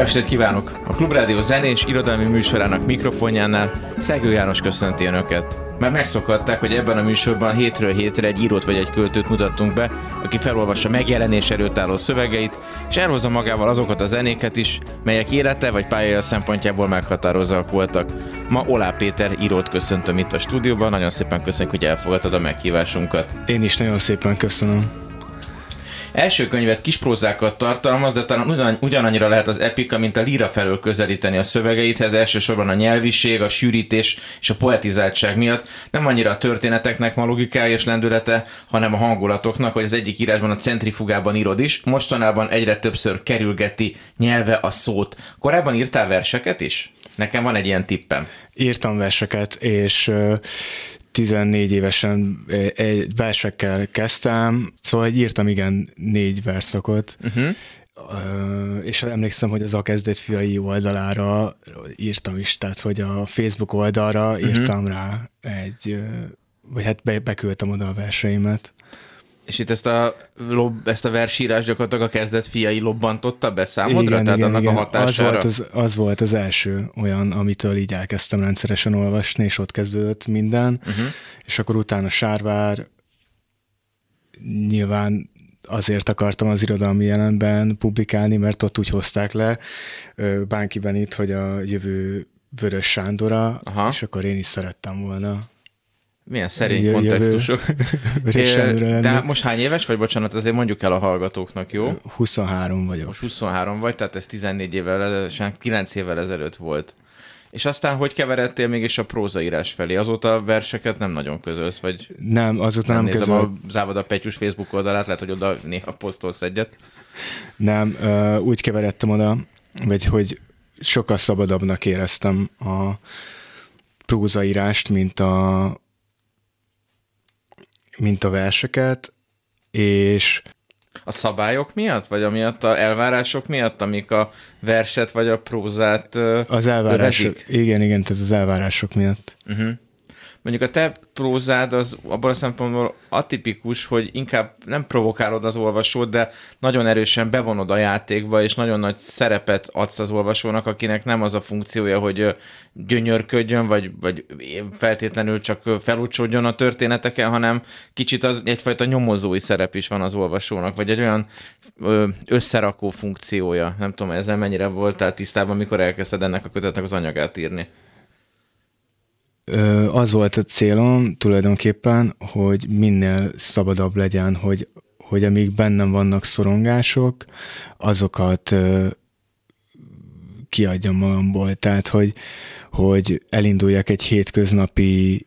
estét kívánok! A Klubrádió zenés irodalmi műsorának mikrofonjánál Szegő János köszönti Önöket. Már megszokhatták, hogy ebben a műsorban hétről hétre egy írót vagy egy költőt mutattunk be, aki felolvassa megjelenés előtt álló szövegeit, és elhozza magával azokat a zenéket is, melyek élete vagy pályája szempontjából meghatározóak voltak. Ma Olá Péter írót köszöntöm itt a stúdióban, nagyon szépen köszönjük, hogy elfogadtad a meghívásunkat. Én is nagyon szépen köszönöm. Első könyvet kisprózákat tartalmaz, de talán ugyan, ugyanannyira lehet az epika, mint a líra felől közelíteni a szövegeithez, elsősorban a nyelviség, a sűrítés és a poetizáltság miatt. Nem annyira a történeteknek a logikája és lendülete, hanem a hangulatoknak, hogy az egyik írásban a centrifugában írod is, mostanában egyre többször kerülgeti nyelve a szót. Korábban írtál verseket is? Nekem van egy ilyen tippem. Írtam verseket, és 14 évesen egy versekkel kezdtem, szóval írtam igen négy verszakot, uh-huh. és emlékszem, hogy az a kezdet fiai oldalára írtam is, tehát hogy a Facebook oldalra uh-huh. írtam rá egy, vagy hát be, beküldtem oda a verseimet. És itt ezt a, lob, ezt a versírás gyakorlatilag a kezdet fiai lobbantotta be számodra? Igen, tehát igen, annak igen. a hatására? Az volt az, az volt az első olyan, amitől így elkezdtem rendszeresen olvasni, és ott kezdődött minden. Uh-huh. És akkor utána Sárvár nyilván azért akartam az irodalmi jelenben publikálni, mert ott úgy hozták le Bánkiben itt, hogy a jövő Vörös Sándora, Aha. és akkor én is szerettem volna milyen szerény jövő, kontextusok. Jövő, De most hány éves vagy, bocsánat, azért mondjuk el a hallgatóknak, jó? 23 vagyok. Most 23 vagy, tehát ez 14 évvel, 9 évvel ezelőtt volt. És aztán hogy keveredtél mégis a prózaírás felé? Azóta verseket nem nagyon közölsz, vagy... Nem, azóta nem, nem közöl. a Závada Petyus Facebook oldalát, lehet, hogy oda néha posztolsz egyet. Nem, úgy keveredtem oda, vagy hogy sokkal szabadabbnak éreztem a prózaírást, mint a, mint a verseket, és a szabályok miatt, vagy amiatt a elvárások miatt, amik a verset vagy a prózát Az elvárások, igen, igen, ez az elvárások miatt. Uh-huh. Mondjuk a te prózád az abban a szempontból atipikus, hogy inkább nem provokálod az olvasót, de nagyon erősen bevonod a játékba, és nagyon nagy szerepet adsz az olvasónak, akinek nem az a funkciója, hogy gyönyörködjön, vagy, vagy feltétlenül csak felúcsodjon a történeteken, hanem kicsit az egyfajta nyomozói szerep is van az olvasónak, vagy egy olyan összerakó funkciója. Nem tudom, ezzel mennyire voltál tisztában, amikor elkezdted ennek a kötetnek az anyagát írni az volt a célom tulajdonképpen, hogy minél szabadabb legyen, hogy, hogy amíg bennem vannak szorongások, azokat kiadjam magamból. Tehát, hogy, hogy elinduljak egy hétköznapi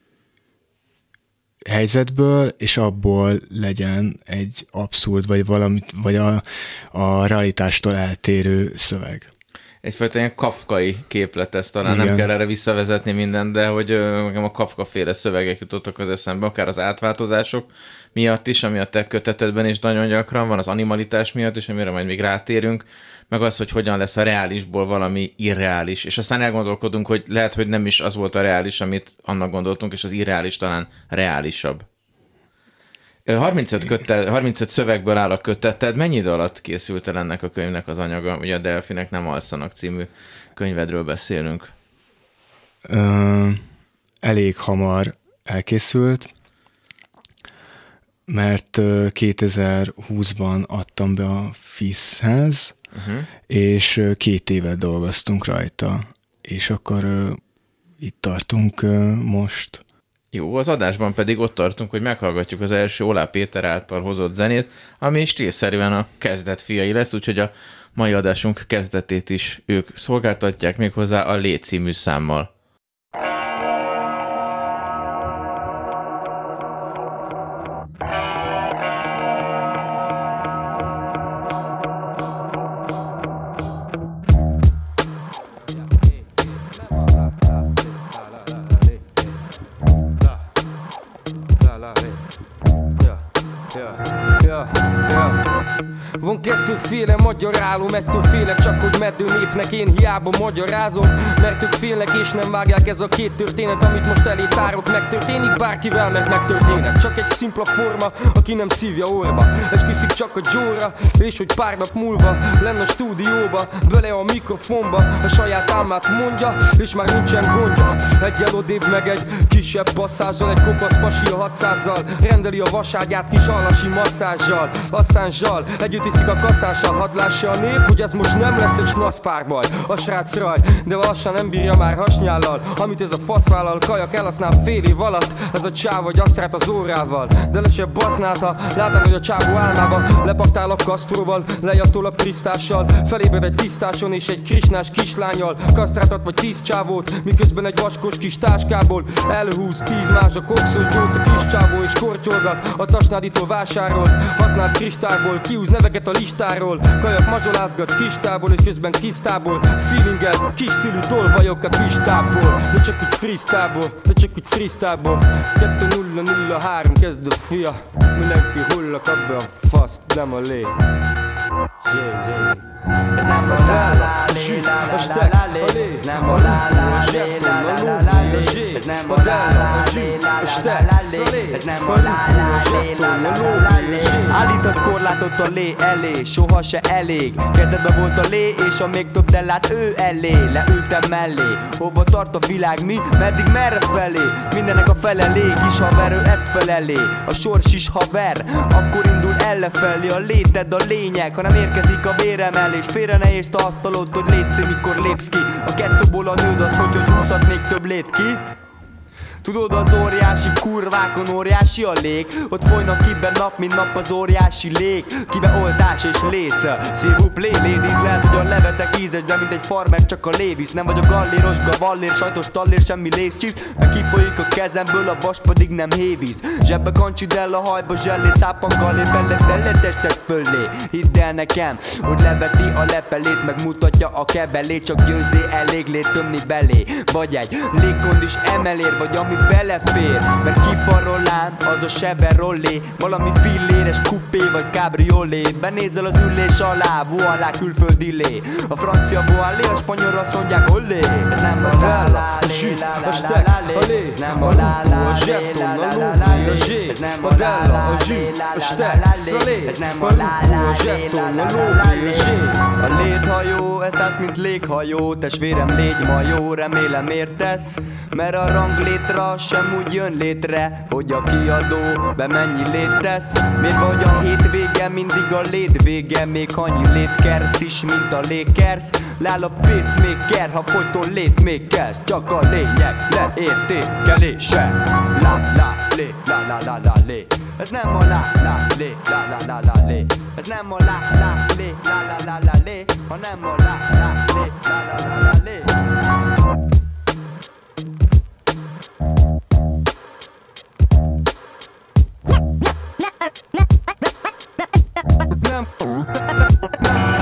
helyzetből, és abból legyen egy abszurd, vagy valamit, vagy a, a realitástól eltérő szöveg egyfajta ilyen kafkai képlet ez talán, Igen. nem kell erre visszavezetni mindent, de hogy nekem a kafka féle szövegek jutottak az eszembe, akár az átváltozások miatt is, ami a te kötetetben is nagyon gyakran van, az animalitás miatt is, amire majd még rátérünk, meg az, hogy hogyan lesz a reálisból valami irreális. És aztán elgondolkodunk, hogy lehet, hogy nem is az volt a reális, amit annak gondoltunk, és az irreális talán reálisabb. 35, kötte, 35 szövegből áll a köteted. Mennyi idő alatt készült el ennek a könyvnek az anyaga? Ugye a Delfinek nem alszanak című könyvedről beszélünk. Ö, elég hamar elkészült, mert 2020-ban adtam be a FIS-hez, uh-huh. és két évet dolgoztunk rajta, és akkor itt tartunk most. Jó, az adásban pedig ott tartunk, hogy meghallgatjuk az első Olá Péter által hozott zenét, ami stílszerűen a kezdet fiai lesz, úgyhogy a mai adásunk kezdetét is ők szolgáltatják méghozzá a Lé című számmal. Magyar álom, ettől félek csak, hogy népnek én hiába magyarázom Mert ők félnek és nem vágják ez a két történet Amit most elé tárok, megtörténik bárkivel, mert megtörténik Csak egy szimpla forma, aki nem szívja orba. Esküszik csak a Jóra, és hogy pár nap múlva Lenne a stúdióba, bele a mikrofonba A saját álmát mondja, és már nincsen gondja. Egy odébb meg egy kisebb basszázsal Egy kopasz pasi a 600-zal Rendeli a vaságyát kis alasi masszázsal Aztán zsal, együtt iszik a kaszással Hadd lássa a nép, hogy ez most nem lesz egy snasz párbaj A srác raj, de lassan nem bírja már hasnyállal. Amit ez a fasz vállal, kajak elhasznál fél év alatt. Ez a csáv vagy asztrát az órával. De le se basználta, látom, hogy a csávó álmába Lepaktál a kasztróval, lejatol a prisztással Felébred egy tisztáson és egy krisnás kislányal Kasztrátat vagy tíz csávót, miközben egy vaskos kis táskából Elhúz tíz más a kokszos gyót a kis csávó és kortyolgat A tasnáditól vásárolt, használt kristályból Kiúz neveket a listáról, kajak mazsolázgat kistából És közben kisztából, feelingel, kis stílű tolvajok a kistából De csak úgy freestyleból, de csak úgy freestyleból. 2-0-0-3 kezd a fia. Mindenki hull a kabbe a fasz, nem a lé. Zsé, zsé Ez nem a la la lé, la la la la lé. Ez nem a la lé Ez nem a la la lé, la la la la lé. Ez nem a la la la la lé. Állíthatsz korlátot a lé elé, soha se elég. Kezdetben volt a lé, és a még több lát ő elé. Leültem mellé, hova tart a világ mi, meddig merre felé? Mindennek a felelé, kis haver, ő ezt felelé. A sors is haver, akkor indul ellefelé. A léted a lényeg, ha nem érkezik a béremelés Félre ne és asztalod, hogy létszi, mikor lépsz ki. A kecóból a nőd az, hogy, hogy húzhat még több lét ki Tudod az óriási kurvákon óriási a lég? Ott folynak kiben nap mint nap az óriási lég. Kibe oldás és léce. Szívú play ladies Lehet, hogy a levetek ízes De mint egy farmer csak a lévisz Nem vagyok galléros, gavallér, sajtos tallér Semmi lézcsíz Meg kifolyik a kezemből A vas pedig nem hévíz. Zsebbe kancsidell a hajba zsellét Szápan gallér bele, bele fölé. Hidd el nekem, hogy leveti a lepelét Megmutatja a kebelét Csak győzé elég lét tömni belé. Vagy egy légkondis emelér Vagy ami belefér Mert kifarolán az a Chevrolet. Valami filléres kupé vagy cabriolé Benézel az ülés alá, alá külföldi lé. A francia boalé, a spanyolra azt mondják olé! Ez nem a la la lé, la la la la lé. Ez nem a la la lé, la la la la lé. Ez nem a la la lé, la la la la lé. Ez nem a la la lé, la la la la lé. A léthajó, ez az, mint léghajó. Testvérem légy majó, remélem értesz Mert a ranglétra sem úgy jön létre Hogy a kiadó be mennyi lét tesz Miért vagy a hétvége mindig a lét vége Még annyi lét kersz is, mint a lékersz Lál a pacemaker, ha folyton lét még kezd Csak a lényeg leértékelése La la lé, la la la la lé Ez nem a la la lé, la la la la lé Ez nem a la la lé, la la la la lé Hanem a la la lé, la la la la lé Tchau.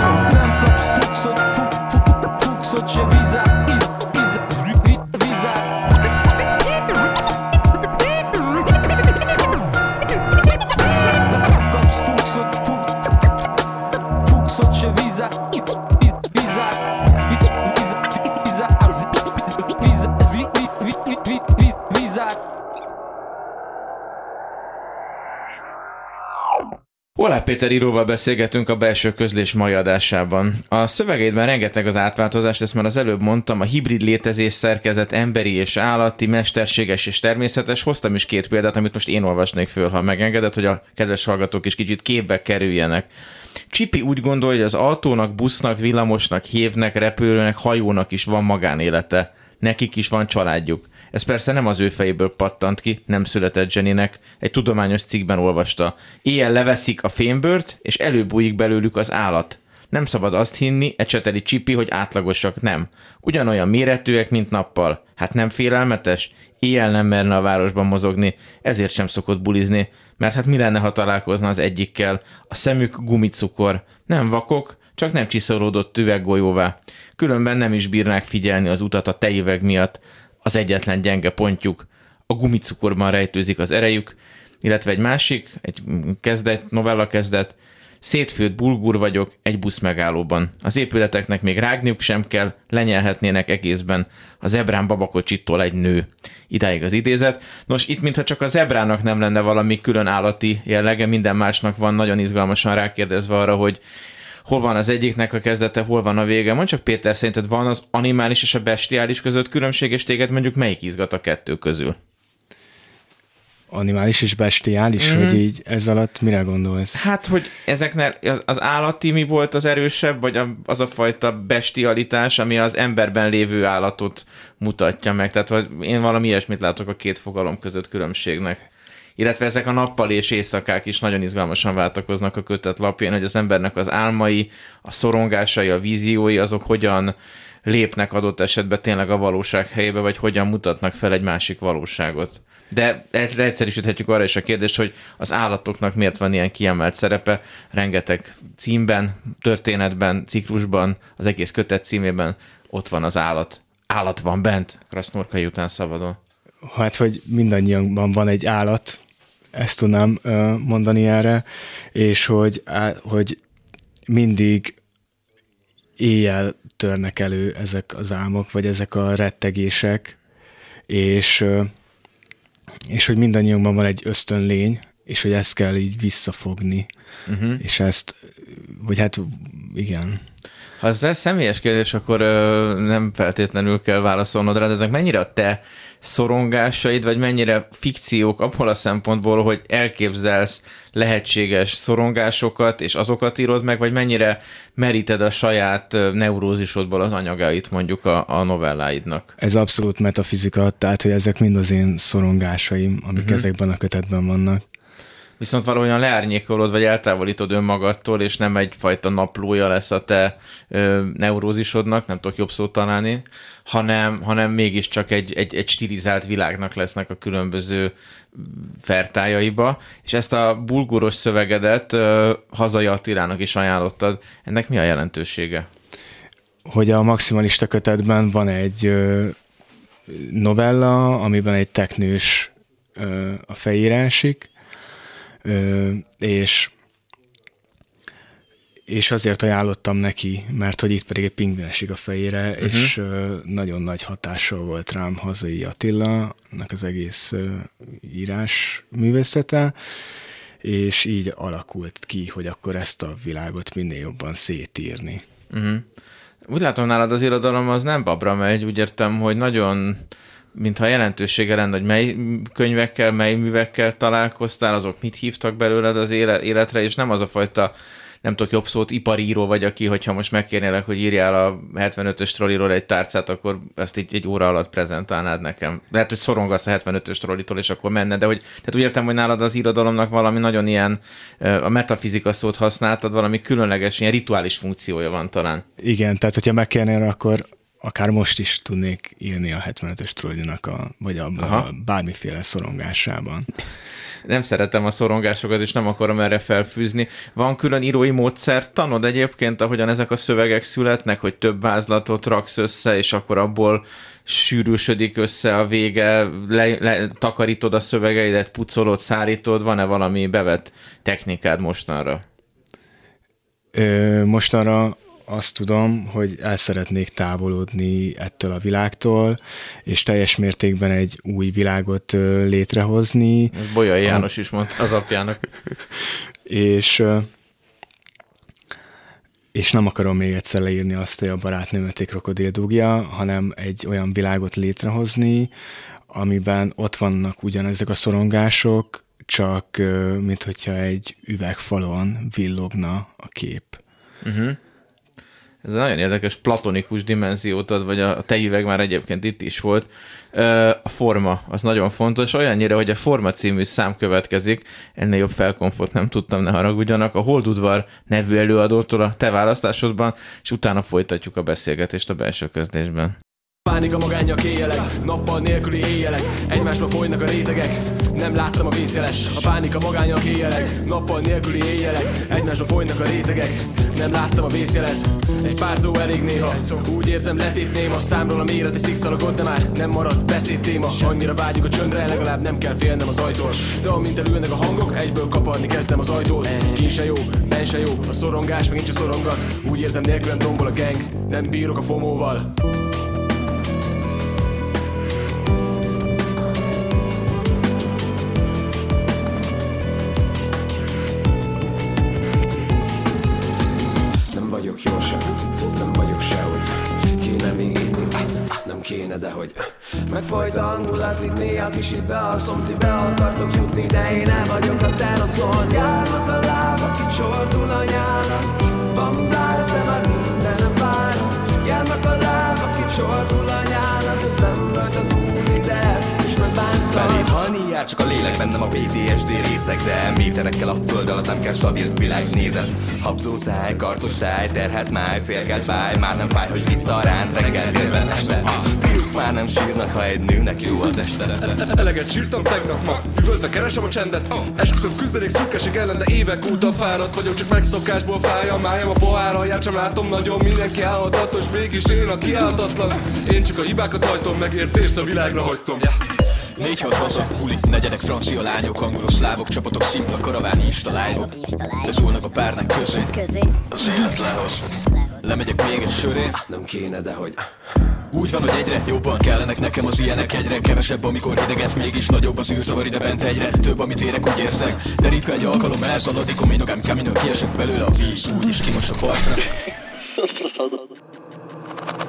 Olá Péter íróval beszélgetünk a belső közlés mai adásában. A szövegeidben rengeteg az átváltozás, ezt már az előbb mondtam, a hibrid létezés szerkezet emberi és állati, mesterséges és természetes. Hoztam is két példát, amit most én olvasnék föl, ha megengedett, hogy a kedves hallgatók is kicsit képbe kerüljenek. Csipi úgy gondolja, hogy az autónak, busznak, villamosnak, hévnek, repülőnek, hajónak is van magánélete. Nekik is van családjuk. Ez persze nem az ő fejéből pattant ki, nem született Jennynek, egy tudományos cikkben olvasta. Éjjel leveszik a fémbört, és előbújik belőlük az állat. Nem szabad azt hinni, ecseteli Csipi, hogy átlagosak, nem. Ugyanolyan méretűek, mint nappal. Hát nem félelmetes? Éjjel nem merne a városban mozogni, ezért sem szokott bulizni, mert hát mi lenne, ha találkozna az egyikkel? A szemük gumicukor. Nem vakok, csak nem csiszolódott üveggolyóvá. Különben nem is bírnák figyelni az utat a tejüveg miatt. Az egyetlen gyenge pontjuk. A gumicukorban rejtőzik az erejük, illetve egy másik, egy kezdet, novella kezdet, Szétfőtt bulgur vagyok egy busz megállóban. Az épületeknek még rágniuk sem kell, lenyelhetnének egészben. A zebrán babakocsittól egy nő. Idáig az idézet. Nos, itt mintha csak a zebrának nem lenne valami külön állati jellege, minden másnak van nagyon izgalmasan rákérdezve arra, hogy hol van az egyiknek a kezdete, hol van a vége. Mondj csak Péter, szerinted van az animális és a bestiális között különbség, és téged mondjuk melyik izgat a kettő közül? animális és bestiális, mm. hogy így ez alatt mire gondolsz? Hát, hogy ezeknél az, az állati mi volt az erősebb, vagy az a fajta bestialitás, ami az emberben lévő állatot mutatja meg. Tehát hogy én valami ilyesmit látok a két fogalom között különbségnek. Illetve ezek a nappal és éjszakák is nagyon izgalmasan váltakoznak a kötet lapján, hogy az embernek az álmai, a szorongásai, a víziói, azok hogyan lépnek adott esetben tényleg a valóság helyébe, vagy hogyan mutatnak fel egy másik valóságot. De egyszerűsíthetjük arra is a kérdést, hogy az állatoknak miért van ilyen kiemelt szerepe. Rengeteg címben, történetben, ciklusban, az egész kötet címében ott van az állat. Állat van bent, Krasznorkai után szabadon. Hát, hogy mindannyiunkban van egy állat, ezt tudnám mondani erre, és hogy, hogy mindig éjjel törnek elő ezek az álmok, vagy ezek a rettegések, és és hogy mindannyiunkban van egy ösztönlény, és hogy ezt kell így visszafogni, uh-huh. és ezt, vagy hát igen. Ha ez lesz személyes kérdés, akkor ö, nem feltétlenül kell válaszolnod rá, de ezek mennyire a te szorongásaid, vagy mennyire fikciók abból a szempontból, hogy elképzelsz lehetséges szorongásokat, és azokat írod meg, vagy mennyire meríted a saját neurózisodból az anyagait mondjuk a, a novelláidnak? Ez abszolút metafizika, tehát hogy ezek mind az én szorongásaim, amik uh-huh. ezekben a kötetben vannak viszont valahogyan leárnyékolod, vagy eltávolítod önmagadtól, és nem egyfajta naplója lesz a te ö, neurózisodnak, nem tudok jobb szót találni, hanem, hanem mégiscsak egy, egy, egy stilizált világnak lesznek a különböző fertájaiba, és ezt a bulguros szövegedet ö, hazai Attilának is ajánlottad. Ennek mi a jelentősége? Hogy a maximalista kötetben van egy ö, novella, amiben egy teknős ö, a fejírásik, és és azért ajánlottam neki, mert hogy itt pedig egy pingvin esik a fejére, uh-huh. és nagyon nagy hatással volt rám hazai Attila, az egész írás művészete, és így alakult ki, hogy akkor ezt a világot minél jobban szétírni. Uh-huh. Úgy látom nálad az irodalom az nem babra megy, úgy értem, hogy nagyon mintha jelentősége lenne, hogy mely könyvekkel, mely művekkel találkoztál, azok mit hívtak belőled az életre, és nem az a fajta nem tudok jobb szót, iparíró vagy, aki, hogyha most megkérnélek, hogy írjál a 75-ös trolliról egy tárcát, akkor ezt így egy óra alatt prezentálnád nekem. Lehet, hogy szorongasz a 75-ös trollitól, és akkor menne, de hogy, tehát úgy értem, hogy nálad az irodalomnak valami nagyon ilyen, a metafizika szót használtad, valami különleges, ilyen rituális funkciója van talán. Igen, tehát hogyha megkérnél, akkor akár most is tudnék írni a 75-ös trollinak, a, vagy a, a bármiféle szorongásában. Nem szeretem a szorongásokat, és nem akarom erre felfűzni. Van külön írói módszer, tanod egyébként, ahogyan ezek a szövegek születnek, hogy több vázlatot raksz össze, és akkor abból sűrűsödik össze a vége, le, le, takarítod a szövegeidet, pucolod, szárítod, van-e valami bevett technikád mostanra? Ö, mostanra azt tudom, hogy el szeretnék távolodni ettől a világtól, és teljes mértékben egy új világot létrehozni. Ez Bolyai János a... is mondta az apjának. és és nem akarom még egyszer leírni azt, hogy a barátnőmet egy krokodil dugja, hanem egy olyan világot létrehozni, amiben ott vannak ugyanezek a szorongások, csak mint hogyha egy üvegfalon villogna a kép. Uh-huh ez nagyon érdekes platonikus dimenziót ad, vagy a tejüveg már egyébként itt is volt. A forma, az nagyon fontos, olyannyira, hogy a Forma című szám következik, ennél jobb felkonfot nem tudtam, ne haragudjanak, a Holdudvar nevű előadótól a te választásodban, és utána folytatjuk a beszélgetést a belső közlésben. Pánika magányak éjjelek, nappal nélküli éjjelek. Egymásba folynak a rétegek Nem láttam a vészjelet, a pánika magányak éjjelek Nappal nélküli éjjelek, egymásba folynak a rétegek. Nem láttam a vészjelet, egy pár szó elég néha. Úgy érzem letépném a számról a méret egy szikszalagot De már nem marad beszédtéma Annyira vágyjuk a csöndre, legalább nem kell félnem az ajtól De amint elülnek a hangok, egyből kaparni kezdem az ajtót. Ki se jó, ben se jó, a szorongás megint csak szorongat. Úgy érzem nélkülem tombol a gang, nem bírok a fomóval kicsit bealszom Ti be akartok jutni, de én nem vagyok a teraszon. Járnak a lábak, itt csordul a nyálat. Van bláz, de már mindenem fáradt. Járnak a lábak, itt csordul a nyálat. Ez nem rajtad múlni, de ezt is megbántam jár csak a lélek bennem a PTSD részek De méterekkel a föld alatt nem kell stabil világnézet Habzó száj, kartos táj, terhelt máj, férgelt báj Már nem fáj, hogy vissza ránt reggel délben este már nem sírnak, ha egy nőnek jó a teste Eleget sírtam tegnap ma, üvöltve keresem a csendet. Esküszöm küzdenék szürkeség ellen, de évek óta fáradt vagyok Csak megszokásból fáj a májam, a pohár alját sem látom nagyon Mindenki állhatatlan, s mégis én a kiállhatatlan Én csak a hibákat hajtom, megértést a világra hagytom. 4-6 haza, buli, negyedek, francia lányok, angolok, szlávok, csapatok, szimpla, karaván, insta live De szólnak a párnák közé, közé. az élet lehoz Lemegyek még egy söré, Nem kéne, de hogy Úgy van, hogy egyre jobban kellenek nekem az ilyenek Egyre kevesebb, amikor ideget Mégis nagyobb az űrzavar ide bent egyre Több, amit érek, úgy érzek. De ritka egy alkalom elszaladik A minogám camino kiesek belőle a víz Úgy is kimos a partra.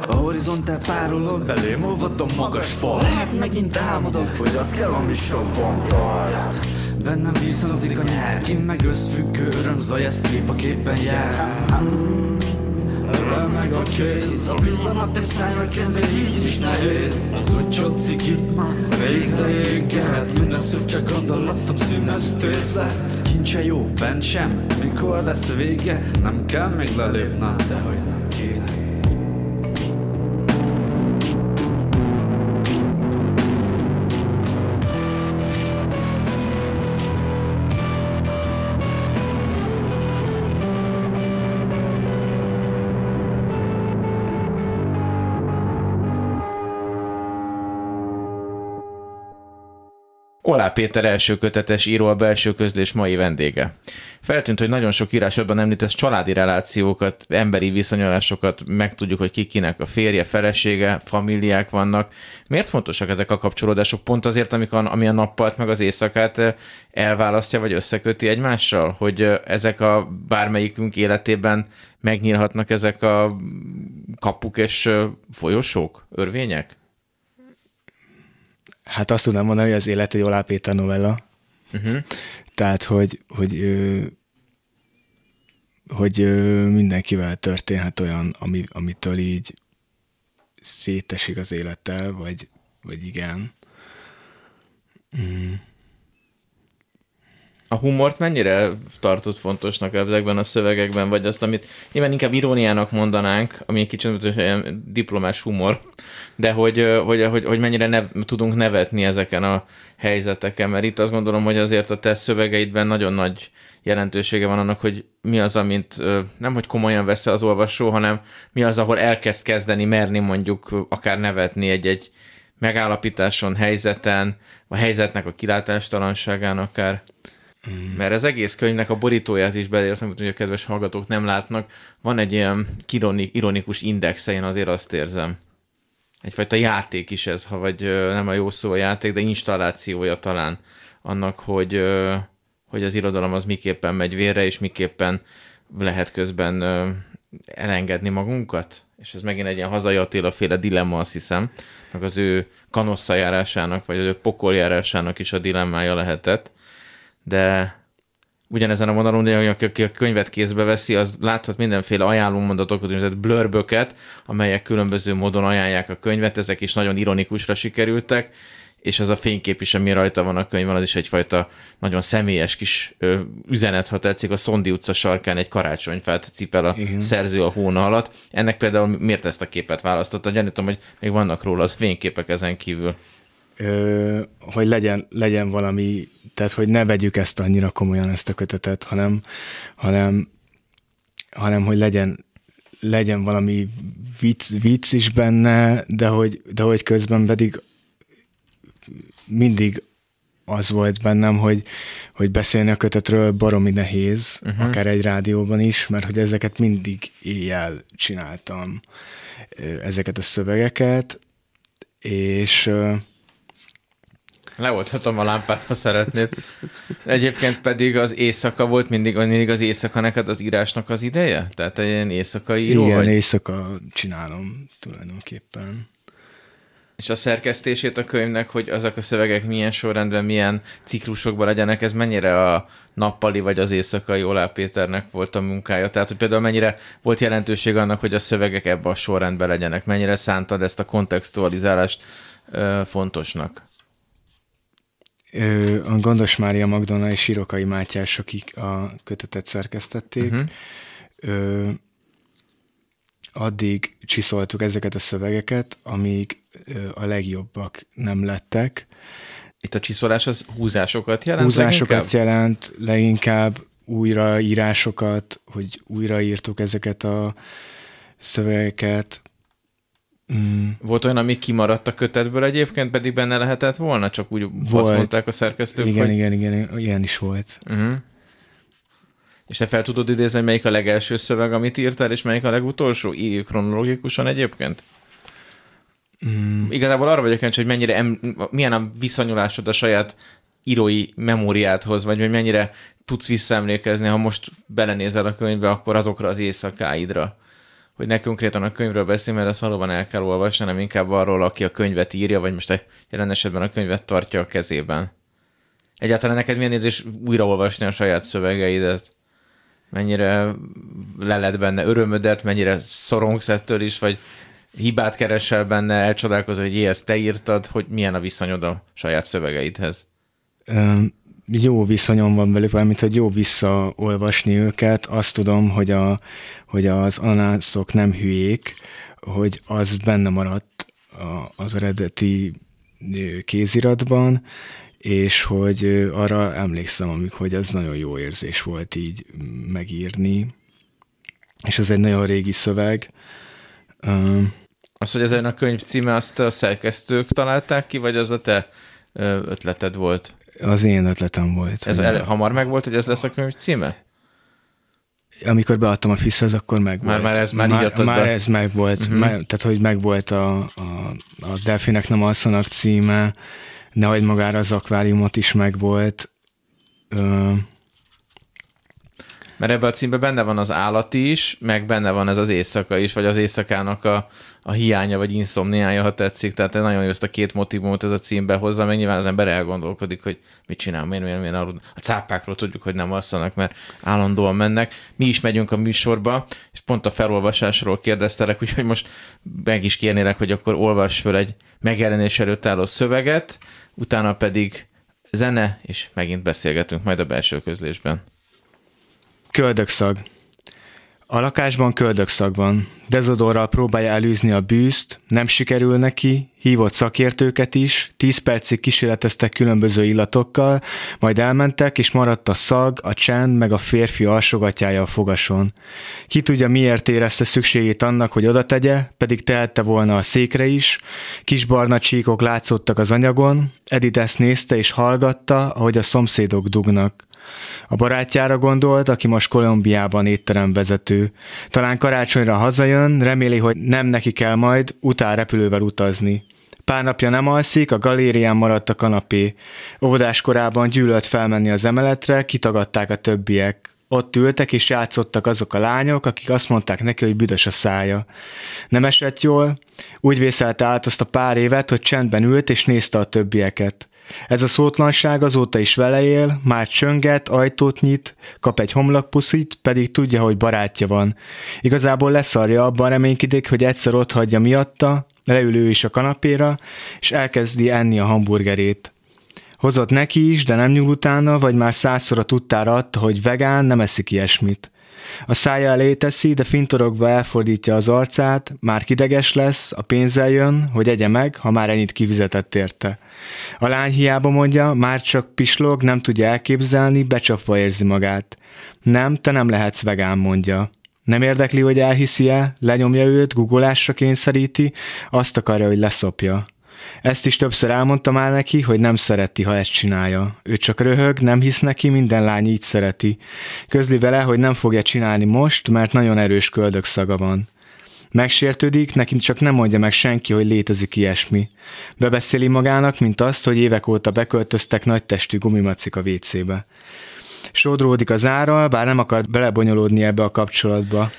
A horizontál párolog Belém olvad a magas fal. Lehet megint álmodok Hogy az kell, ami sokban tart. Bennem visszhangzik a nyár Kint meg összfüggő öröm zaj Ez kép a képen jár Remeg a kéz. A pillanat egy szájra kember Így is nehéz. Az úgy csont ciki Rég leégett Minden szürke gondolatom színesztés lett. Kincse jó, bent sem Mikor lesz vége? Nem kell még lelépnem De hogy Olá Péter első kötetes író a belső közlés mai vendége. Feltűnt, hogy nagyon sok írásodban említesz családi relációkat, emberi viszonyulásokat, megtudjuk, hogy ki kinek a férje, felesége, familiák vannak. Miért fontosak ezek a kapcsolódások pont azért, amik a, ami a nappalt meg az éjszakát eh, elválasztja, vagy összeköti egymással? Hogy eh, ezek a bármelyikünk életében megnyílhatnak ezek a kapuk és eh, folyosók, örvények? Hát azt tudnám mondani, hogy az élet egy Olá Péter novella. Uh-huh. Tehát, hogy, hogy, hogy ö, mindenkivel történhet olyan, ami, amitől így szétesik az élettel, vagy, vagy igen. Mm. A humort mennyire tartott fontosnak ezekben a szövegekben, vagy azt, amit nyilván inkább iróniának mondanánk, ami egy kicsit olyan diplomás humor, de hogy, hogy, hogy, hogy mennyire ne, tudunk nevetni ezeken a helyzeteken, mert itt azt gondolom, hogy azért a te szövegeidben nagyon nagy jelentősége van annak, hogy mi az, amit nem, hogy komolyan vesz az olvasó, hanem mi az, ahol elkezd kezdeni merni mondjuk akár nevetni egy-egy megállapításon, helyzeten, a helyzetnek a kilátástalanságán akár. Mm. Mert az egész könyvnek a borítóját is beleértem, hogy a kedves hallgatók nem látnak, van egy ilyen ironikus indexe, én azért azt érzem. Egyfajta játék is ez, ha vagy nem a jó szó a játék, de installációja talán annak, hogy, hogy az irodalom az miképpen megy vérre, és miképpen lehet közben elengedni magunkat. És ez megint egy ilyen hazai Attila féle dilemma, azt hiszem, meg az ő kanosszajárásának, vagy az ő pokoljárásának is a dilemmája lehetett de ugyanezen a vonalon, hogy aki a könyvet kézbe veszi, az láthat mindenféle ajánlómondatokat, úgynevezett blörböket, amelyek különböző módon ajánlják a könyvet, ezek is nagyon ironikusra sikerültek, és az a fénykép is, ami rajta van a könyvben, az is egyfajta nagyon személyes kis ö, üzenet, ha tetszik, a Szondi utca sarkán egy karácsonyfát cipel a Igen. szerző a hóna alatt. Ennek például miért ezt a képet választotta? Gyanítom, hogy még vannak róla fényképek ezen kívül. Hogy legyen, legyen valami, tehát hogy ne vegyük ezt annyira komolyan, ezt a kötetet, hanem, hanem, hanem hogy legyen, legyen valami vicc, vicc is benne, de hogy, de hogy közben pedig mindig az volt bennem, hogy, hogy beszélni a kötetről baromi nehéz, uh-huh. akár egy rádióban is, mert hogy ezeket mindig éjjel csináltam, ezeket a szövegeket, és Leolthatom a lámpát, ha szeretnéd. Egyébként pedig az éjszaka volt mindig, mindig az éjszaka neked az írásnak az ideje? Tehát egy ilyen éjszakai író Igen, vagy? éjszaka csinálom tulajdonképpen. És a szerkesztését a könyvnek, hogy azok a szövegek milyen sorrendben, milyen ciklusokban legyenek, ez mennyire a nappali vagy az éjszakai Olá Péternek volt a munkája? Tehát, hogy például mennyire volt jelentőség annak, hogy a szövegek ebbe a sorrendben legyenek? Mennyire szántad ezt a kontextualizálást ö, fontosnak? Ö, a Gondos Mária Magdona és Sirokai Mátyás, akik a kötetet szerkesztették, uh-huh. ö, addig csiszoltuk ezeket a szövegeket, amíg ö, a legjobbak nem lettek. Itt a csiszolás az húzásokat jelent Húzásokat leginkább? jelent, leginkább újraírásokat, hogy újraírtuk ezeket a szövegeket. Mm. Volt olyan, ami kimaradt a kötetből egyébként, pedig benne lehetett volna, csak úgy volt. azt mondták a szerkesztők, igen, hogy... Igen, igen, ilyen is volt. Uh-huh. És te fel tudod idézni, hogy melyik a legelső szöveg, amit írtál, és melyik a legutolsó? Így kronológikusan egyébként? Mm. Igazából arra vagyok kíváncsi, hogy mennyire, em, milyen a viszonyulásod a saját írói memóriádhoz, vagy hogy mennyire tudsz visszaemlékezni, ha most belenézel a könyvbe, akkor azokra az éjszakáidra. Hogy ne konkrétan a könyvről beszélni, mert ezt valóban el kell olvasni, hanem inkább arról, aki a könyvet írja, vagy most a jelen esetben a könyvet tartja a kezében. Egyáltalán neked milyen érzés újraolvasni a saját szövegeidet? Mennyire le lett benne örömödet, mennyire szorongsz ettől is, vagy hibát keresel benne, elcsodálkozol, hogy ezt te írtad, hogy milyen a viszonyod a saját szövegeidhez? Jó viszonyom van velük, valamint, hogy jó visszaolvasni őket. Azt tudom, hogy, a, hogy az ananászok nem hülyék, hogy az benne maradt a, az eredeti kéziratban, és hogy arra emlékszem, amik, hogy ez nagyon jó érzés volt így megírni, és ez egy nagyon régi szöveg. Az, hogy ez a könyv címe, azt a szerkesztők találták ki, vagy az a te ötleted volt? Az én ötletem volt. Ez el, hamar meg volt, hogy ez lesz a könyv címe? Amikor beadtam a FISZ-hez, akkor meg már, volt. Már ez már, már, így már be? ez meg volt. Uh-huh. Már, tehát, hogy meg volt a, a, a Delfinek nem alszanak címe, nehogy magára az akváriumot is meg volt. Ö, mert ebben a címben benne van az állati is, meg benne van ez az éjszaka is, vagy az éjszakának a, a hiánya, vagy inszomniája, ha tetszik. Tehát nagyon jó ezt a két motivumot ez a címbe hozza, meg nyilván az ember elgondolkodik, hogy mit csinál, miért, miért, miért alud. A cápákról tudjuk, hogy nem alszanak, mert állandóan mennek. Mi is megyünk a műsorba, és pont a felolvasásról kérdeztelek, úgyhogy most meg is kérnélek, hogy akkor olvass föl egy megjelenés előtt álló szöveget, utána pedig zene, és megint beszélgetünk majd a belső közlésben. Köldökszag. A lakásban köldökszag van. Dezodorral próbálja elűzni a bűzt, nem sikerül neki, hívott szakértőket is, tíz percig kísérleteztek különböző illatokkal, majd elmentek, és maradt a szag, a csend, meg a férfi alsogatjája a fogason. Ki tudja, miért érezte szükségét annak, hogy oda tegye, pedig tehette volna a székre is. Kis barna csíkok látszottak az anyagon, Edith ezt nézte és hallgatta, ahogy a szomszédok dugnak. A barátjára gondolt, aki most Kolumbiában étteremvezető. Talán karácsonyra hazajön, reméli, hogy nem neki kell majd után repülővel utazni. Pár napja nem alszik, a galérián maradt a kanapé. Óvodás korában gyűlölt felmenni az emeletre, kitagadták a többiek. Ott ültek és játszottak azok a lányok, akik azt mondták neki, hogy büdös a szája. Nem esett jól, úgy vészelte át azt a pár évet, hogy csendben ült és nézte a többieket. Ez a szótlanság azóta is vele él, már csönget, ajtót nyit, kap egy homlokpuszit, pedig tudja, hogy barátja van. Igazából leszarja, abban reménykedik, hogy egyszer ott hagyja miatta, leül ő is a kanapéra, és elkezdi enni a hamburgerét. Hozott neki is, de nem nyúl utána, vagy már százszor a tudtára adta, hogy vegán, nem eszik ilyesmit. A szája elé teszi, de fintorogva elfordítja az arcát, már kideges lesz, a pénzzel jön, hogy egye meg, ha már ennyit kivizetett érte. A lány hiába mondja, már csak pislog, nem tudja elképzelni, becsapva érzi magát. Nem, te nem lehetsz vegán, mondja. Nem érdekli, hogy elhiszi-e, lenyomja őt, guggolásra kényszeríti, azt akarja, hogy leszopja. Ezt is többször elmondta már neki, hogy nem szereti, ha ezt csinálja. Ő csak röhög, nem hisz neki, minden lány így szereti. Közli vele, hogy nem fogja csinálni most, mert nagyon erős köldök szaga van. Megsértődik, neki csak nem mondja meg senki, hogy létezik ilyesmi. Bebeszéli magának, mint azt, hogy évek óta beköltöztek nagy testű gumimacik a WC-be. Sodródik az árral, bár nem akar belebonyolódni ebbe a kapcsolatba.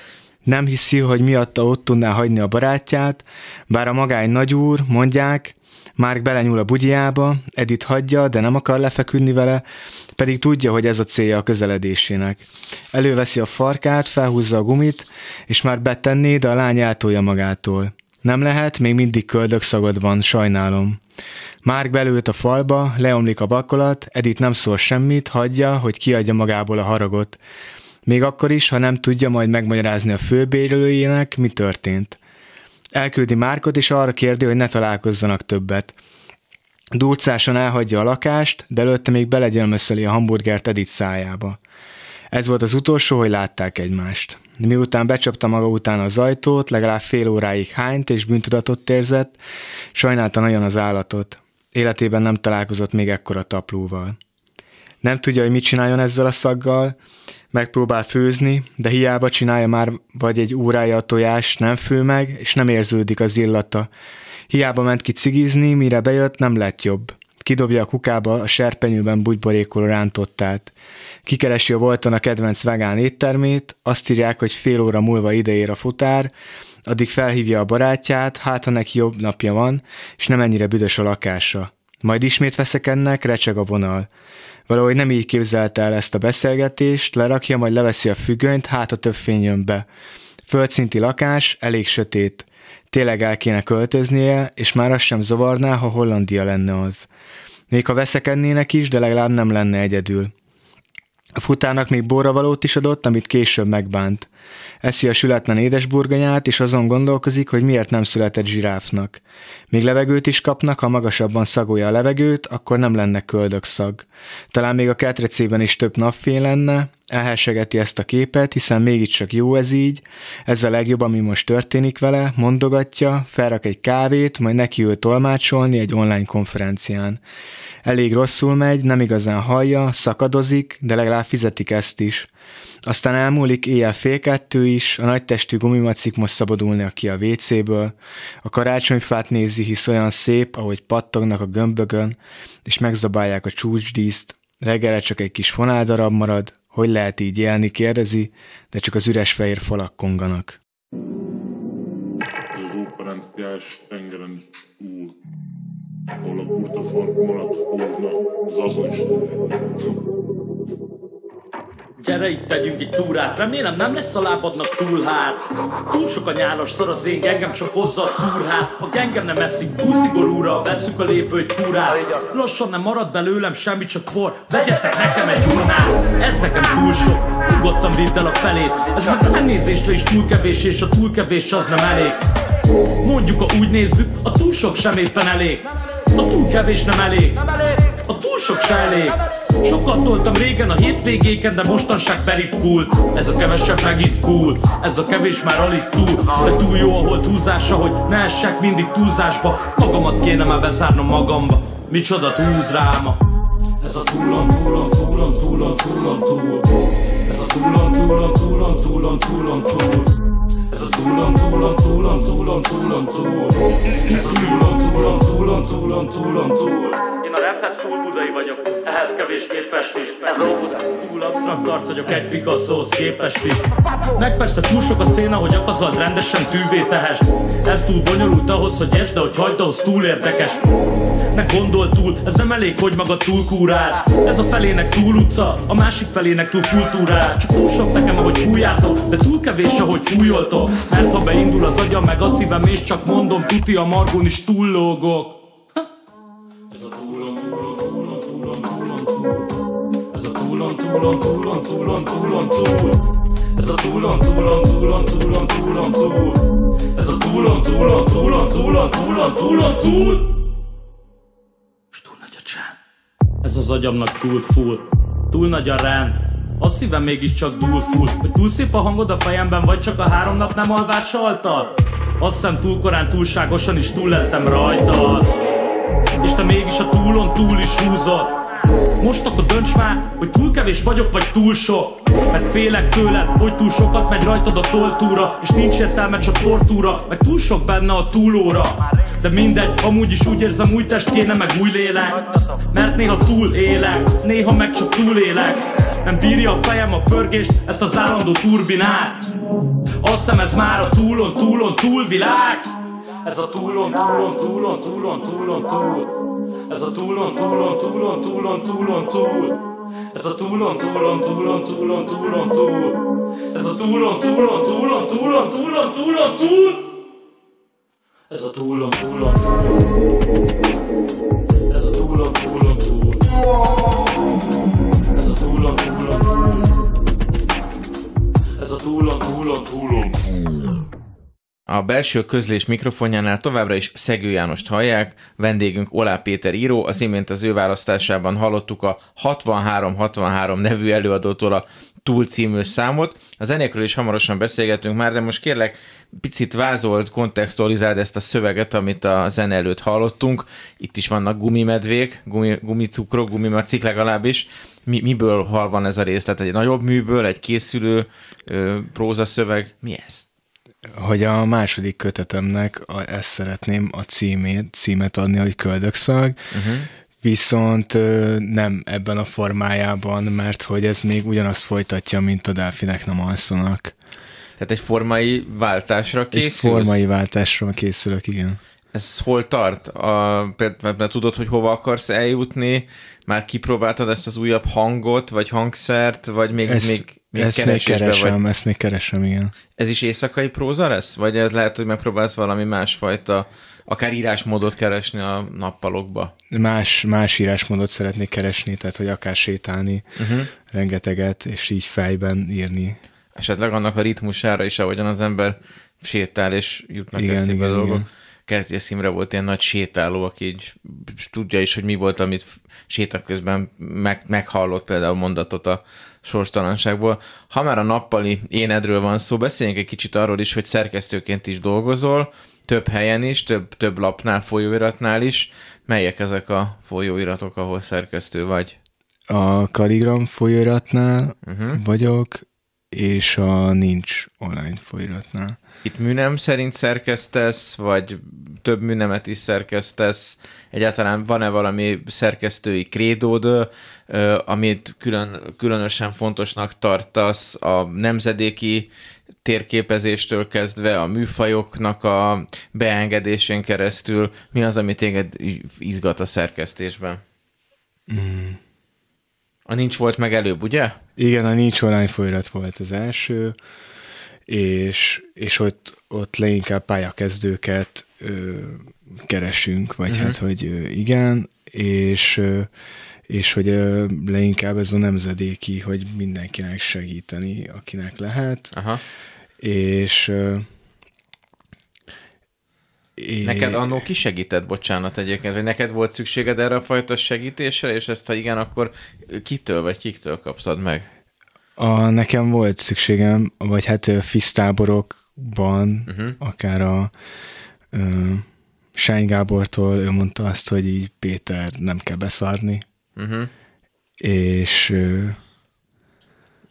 Nem hiszi, hogy miatta ott tudná hagyni a barátját, bár a magány nagyúr, mondják, Márk belenyúl a bugyjába, Edith hagyja, de nem akar lefeküdni vele, pedig tudja, hogy ez a célja a közeledésének. Előveszi a farkát, felhúzza a gumit, és már betenné, de a lány eltolja magától. Nem lehet, még mindig köldök szagod van, sajnálom. Márk belőtt a falba, leomlik a bakolat, Edith nem szól semmit, hagyja, hogy kiadja magából a haragot. Még akkor is, ha nem tudja majd megmagyarázni a főbérülőjének, mi történt. Elküldi Márkot, és arra kérdi, hogy ne találkozzanak többet. Durcásan elhagyja a lakást, de előtte még belegyelmöszöli a hamburgert Edith szájába. Ez volt az utolsó, hogy látták egymást. Miután becsapta maga után az ajtót, legalább fél óráig hányt és bűntudatot érzett, sajnálta nagyon az állatot. Életében nem találkozott még ekkora taplóval. Nem tudja, hogy mit csináljon ezzel a szaggal, megpróbál főzni, de hiába csinálja már vagy egy órája a tojás, nem fő meg, és nem érződik az illata. Hiába ment ki cigizni, mire bejött, nem lett jobb. Kidobja a kukába a serpenyőben bugyborékoló rántottát. Kikeresi a voltan a kedvenc vegán éttermét, azt írják, hogy fél óra múlva ideér a futár, addig felhívja a barátját, hát ha neki jobb napja van, és nem ennyire büdös a lakása. Majd ismét veszekednek, recseg a vonal. Valahogy nem így képzelte el ezt a beszélgetést, lerakja, majd leveszi a függönyt, hát a több fény jön be. Földszinti lakás, elég sötét. Tényleg el kéne költöznie, és már azt sem zavarná, ha Hollandia lenne az. Még ha veszekednének is, de legalább nem lenne egyedül. A futának még borravalót is adott, amit később megbánt. Eszi a sületlen édesburgonyát, és azon gondolkozik, hogy miért nem született zsiráfnak. Még levegőt is kapnak, ha magasabban szagolja a levegőt, akkor nem lenne köldök szag. Talán még a ketrecében is több napfény lenne, elhessegeti ezt a képet, hiszen mégiscsak jó ez így, ez a legjobb, ami most történik vele, mondogatja, felrak egy kávét, majd neki ül tolmácsolni egy online konferencián. Elég rosszul megy, nem igazán hallja, szakadozik, de legalább fizetik ezt is. Aztán elmúlik éjjel fél kettő is, a nagytestű gumimacik most szabadulnak ki a WC-ből, a karácsonyfát nézi, hisz olyan szép, ahogy pattognak a gömbögön, és megzabálják a csúcsdíszt, reggelre csak egy kis fonáldarab marad, hogy lehet így élni, kérdezi, de csak az üres fehér falak konganak. Az óperenciás tengeren ahol a burta fark maradt forna, az azon Gyere itt tegyünk egy túrát, remélem nem lesz a lábadnak túl hát Túl sok a nyálos szor az én gengem csak hozza a túrhát. A gengem nem eszik buszigorúra, veszük a lépőt túrát. Lassan nem marad belőlem semmi, csak for, vegyetek nekem egy urnát Ez nekem túl sok, nyugodtan vidd el a felét Ez meg elnézésre is túl kevés, és a túl kevés az nem elég. Mondjuk, ha úgy nézzük, a túl sok sem éppen elég A túl kevés nem elég. A túl sok se elég. Sokat toltam régen a hétvégéken, de mostanság beritkul Ez a kevesebb meg itt cool Ez a kevés már alig túl. De túl jó a holt húzása, hogy ne essek mindig túlzásba. Magamat kéne már bezárnom magamba. Micsoda túlzráma. Ez a túlon, túlon, túlon, túlon, túlon, túl. Ez a túlon, túlon, túlon, túlon, túlon, túl Ez a túlon, túlon, túlon, túlon, túlon, túl Ez a túlon, túlon, túlon, túlon, túlon, túl a raphez túl budai vagyok, ehhez kevés képest is. Ez óbuda. Túl absztrakt arc vagyok egy Picasso-hoz képest is. Meg persze túl sok a széna, hogy akazald rendesen tűvé tehes. Ez túl bonyolult ahhoz, hogy es, de hogy hagyd ahhoz túl érdekes. Ne gondol túl, ez nem elég, hogy maga túl kúrál. Ez a felének túl utca, a másik felének túl kultúrál. Csak túl sok nekem, ahogy fújjátok, de túl kevés, ahogy fújoltok. Mert ha beindul az agyam, meg a szívem, és csak mondom, tuti a margon is túllógok. Túlon, túlon, túlon, túlon, túl. Ez a túlon, túlon, túlon, túlon, túlon, túl. Ez a túlon, túlon, túlon, túlon, túlon, túlon, túl. És túl nagy a csend Ez az agyamnak túl full. Túl nagy a rend a szívem mégiscsak dúl full. Hogy túl szép a hangod a fejemben Vagy csak a három nap nem alvás altal Azt hiszem túl korán túlságosan is túl lettem rajta És te mégis a túlon túl is húzod most akkor dönts már, hogy túl kevés vagyok, vagy túl sok. Mert félek tőled, hogy túl sokat megy rajtad a toltúra És nincs értelme csak tortúra, meg túl sok benne a túlóra. De mindegy, amúgy is úgy érzem, új test kéne, meg új lélek. Mert néha túl élek, néha meg csak túl élek. Nem bírja a fejem a pörgést, ezt az állandó turbinát. Azt hiszem ez már a túlon, túlon, túlvilág Ez a túlon, túlon, túlon, túlon, túlon, túl ez a túlon, túlon, túlon, túlon, túlon, túl Ez a túlon, túlon, túlon, túlon, túlon, túl Ez a túlon, túlon, túlon, túlon, túlon, túlon, túl Ez a túlon, túlon, Ez a túlon, túlon, túl Ez a túlon, túlon, túl Ez a túlon, túlon, túlon, túl a belső közlés mikrofonjánál továbbra is Szegő Jánost hallják, vendégünk Olá Péter író, az imént az ő választásában hallottuk a 6363 nevű előadótól a Túl című számot. A zenékről is hamarosan beszélgetünk már, de most kérlek, picit vázolt, kontextualizáld ezt a szöveget, amit a zene előtt hallottunk. Itt is vannak gumimedvék, gumi, gumicukrok, gumimacik legalábbis. Mi, miből hal van ez a részlet? Egy nagyobb műből, egy készülő ö, prózaszöveg? Mi ez? Hogy a második kötetemnek a, ezt szeretném a címét, címet adni, hogy köldökszag, uh-huh. viszont nem ebben a formájában, mert hogy ez még ugyanazt folytatja, mint a delfinek nem alszanak. Tehát egy formai váltásra készülsz? Egy formai váltásra készülök, igen. Ez hol tart? A, mert, mert tudod, hogy hova akarsz eljutni? Már kipróbáltad ezt az újabb hangot, vagy hangszert, vagy még, ezt, még még ezt még keresem, vagy... ezt még keresem, igen. Ez is éjszakai próza lesz? Vagy lehet, hogy megpróbálsz valami másfajta, akár írásmódot keresni a nappalokba? Más, más írásmódot szeretnék keresni, tehát hogy akár sétálni uh-huh. rengeteget, és így fejben írni. Esetleg annak a ritmusára is, ahogyan az ember sétál, és jutnak igen, eszébe igen, dolgok. Igen. Kertész Imre volt ilyen nagy sétáló, aki így tudja is, hogy mi volt, amit sétak közben meg, meghallott például mondatot a sorstalanságból. Ha már a nappali énedről van szó, beszéljünk egy kicsit arról is, hogy szerkesztőként is dolgozol, több helyen is, több, több lapnál, folyóiratnál is. Melyek ezek a folyóiratok, ahol szerkesztő vagy? A Kaligram folyóiratnál uh-huh. vagyok, és a Nincs online folyóiratnál. Itt műnem szerint szerkesztesz, vagy több műnemet is szerkesztesz? Egyáltalán van-e valami szerkesztői krédód, amit külön, különösen fontosnak tartasz a nemzedéki térképezéstől kezdve a műfajoknak a beengedésén keresztül? Mi az, ami téged izgat a szerkesztésben? Mm. A nincs volt meg előbb, ugye? Igen, a nincs online folyirat volt az első és, és ott, ott leginkább pályakezdőket ö, keresünk, vagy uh-huh. hát, hogy ö, igen, és, és hogy ö, leginkább ez a nemzedéki, hogy mindenkinek segíteni, akinek lehet, Aha. és É... Neked annó ki segített, bocsánat egyébként, hogy neked volt szükséged erre a fajta segítésre, és ezt ha igen, akkor kitől vagy kiktől kaptad meg? A, nekem volt szükségem, vagy hát fisztáborokban, uh-huh. akár a ö, Sány Gábortól, ő mondta azt, hogy így Péter nem kell beszarni, uh-huh. és ö,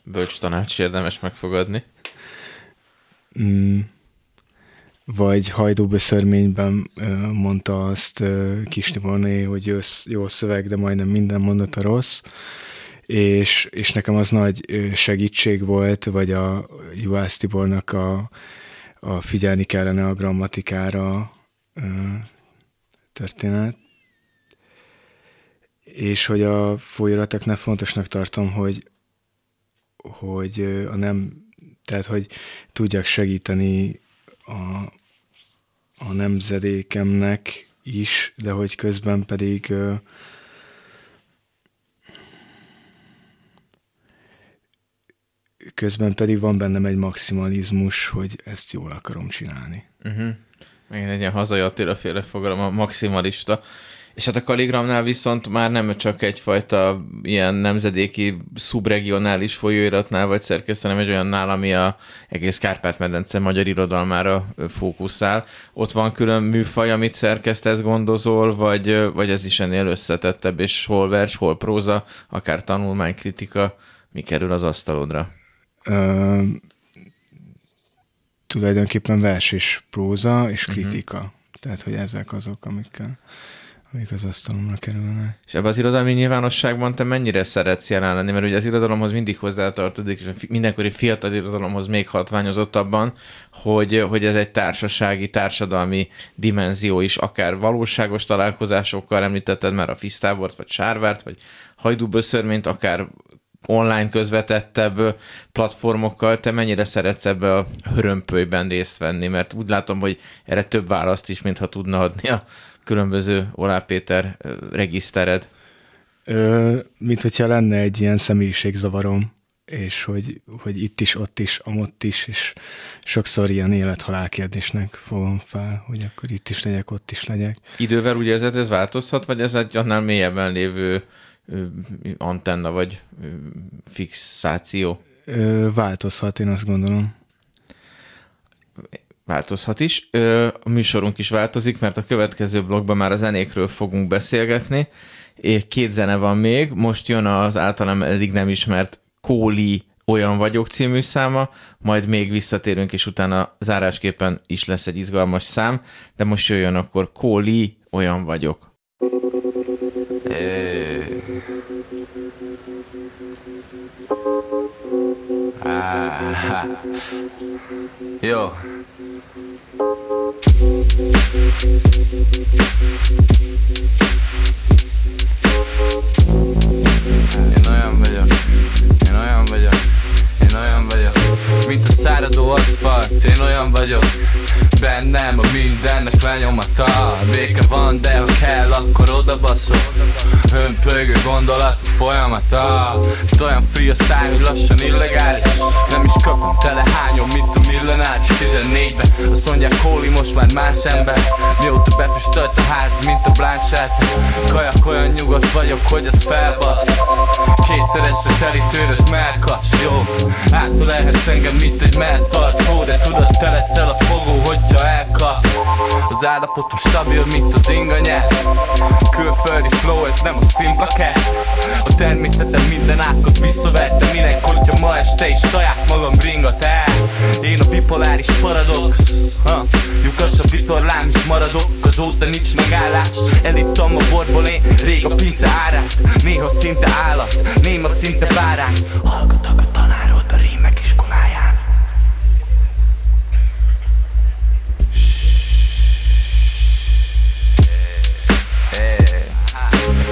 Bölcs tanács érdemes megfogadni. Mm, vagy hajdúböszörményben mondta azt Kisniborné, hogy jó, jó szöveg, de majdnem minden mondata rossz és, és nekem az nagy segítség volt, vagy a Juhász Tibornak a, a figyelni kellene a grammatikára történet. És hogy a folyóiratoknak fontosnak tartom, hogy, hogy a nem, tehát hogy tudjak segíteni a, a nemzedékemnek is, de hogy közben pedig közben pedig van bennem egy maximalizmus, hogy ezt jól akarom csinálni. Uh-huh. Megint egy ilyen hazai Attila féle fogalom, a maximalista. És hát a Kaligramnál viszont már nem csak egyfajta ilyen nemzedéki, szubregionális folyóiratnál vagy szerkesztő, hanem egy olyannál, ami a egész Kárpát-medence magyar irodalmára fókuszál. Ott van külön műfaj, amit szerkesztesz, gondozol, vagy, vagy ez is ennél összetettebb, és hol vers, hol próza, akár tanulmány, kritika, mi kerül az asztalodra? Tulajdonképpen vers és próza és mhm. kritika. Uh-huh. Tehát, hogy ezek azok, amikkel amik az asztalomra kerülnek. És ebben az irodalmi nyilvánosságban te mennyire szeretsz jelen lenni? Mert ugye az irodalomhoz mindig hozzátartozik, és mindenkori fiatal irodalomhoz még hatványozottabban, hogy, hogy ez egy társasági, társadalmi dimenzió is, akár valóságos találkozásokkal említetted már a Fisztábort, vagy Sárvárt, vagy Hajdúböszörményt, akár online közvetettebb platformokkal, te mennyire szeretsz ebbe a hörömpölyben részt venni, mert úgy látom, hogy erre több választ is, mintha tudna adni a különböző Olá Péter regisztered? Ö, mint hogyha lenne egy ilyen személyiségzavarom, és hogy, hogy itt is, ott is, amott is, és sokszor ilyen élet-halál kérdésnek fogom fel, hogy akkor itt is legyek, ott is legyek. Idővel úgy érzed, ez változhat, vagy ez egy annál mélyebben lévő antenna, vagy fixáció? Változhat, én azt gondolom változhat is. A műsorunk is változik, mert a következő blogban már a zenékről fogunk beszélgetni. Két zene van még, most jön az általam eddig nem ismert Kóli olyan vagyok című száma, majd még visszatérünk, és utána zárásképpen is lesz egy izgalmas szám, de most jöjjön akkor Kóli olyan vagyok. Jó. Én olyan vagyok, én olyan vagyok, én olyan vagyok. Mint a száradó aszfalt, én olyan vagyok Bennem a mindennek lenyomata Béke van, de ha kell, akkor oda baszok Hömpögő gondolatok folyamata. Itt olyan freestyle, hogy lassan illegális. Nem is köpöm tele hányom, mint a millenáris. 14-ben azt mondják Kóli most már más ember. Mióta befüstölt a ház, mint a Blanchett Kajak olyan nyugodt vagyok, hogy az felbasz Kétszeresre teli tőröt melkas, jó. Átölelhetsz engem, mint egy melltartó De tudod, te leszel a fogó, hogyha elkap Az állapotom stabil, mint az inganyel Külföldi flow, ez nem a szimplakát A természetem minden átkot visszavette Minek, hogyha ma este is saját magam ringat el. Én a bipoláris paradox ha, Lyukas a vitorlám, itt maradok. Azóta nincs megállás. Elittam a én rég a pince árát Néha szinte állat, néma szinte bárány Hallgatok a tanárod a rímek iskoláján.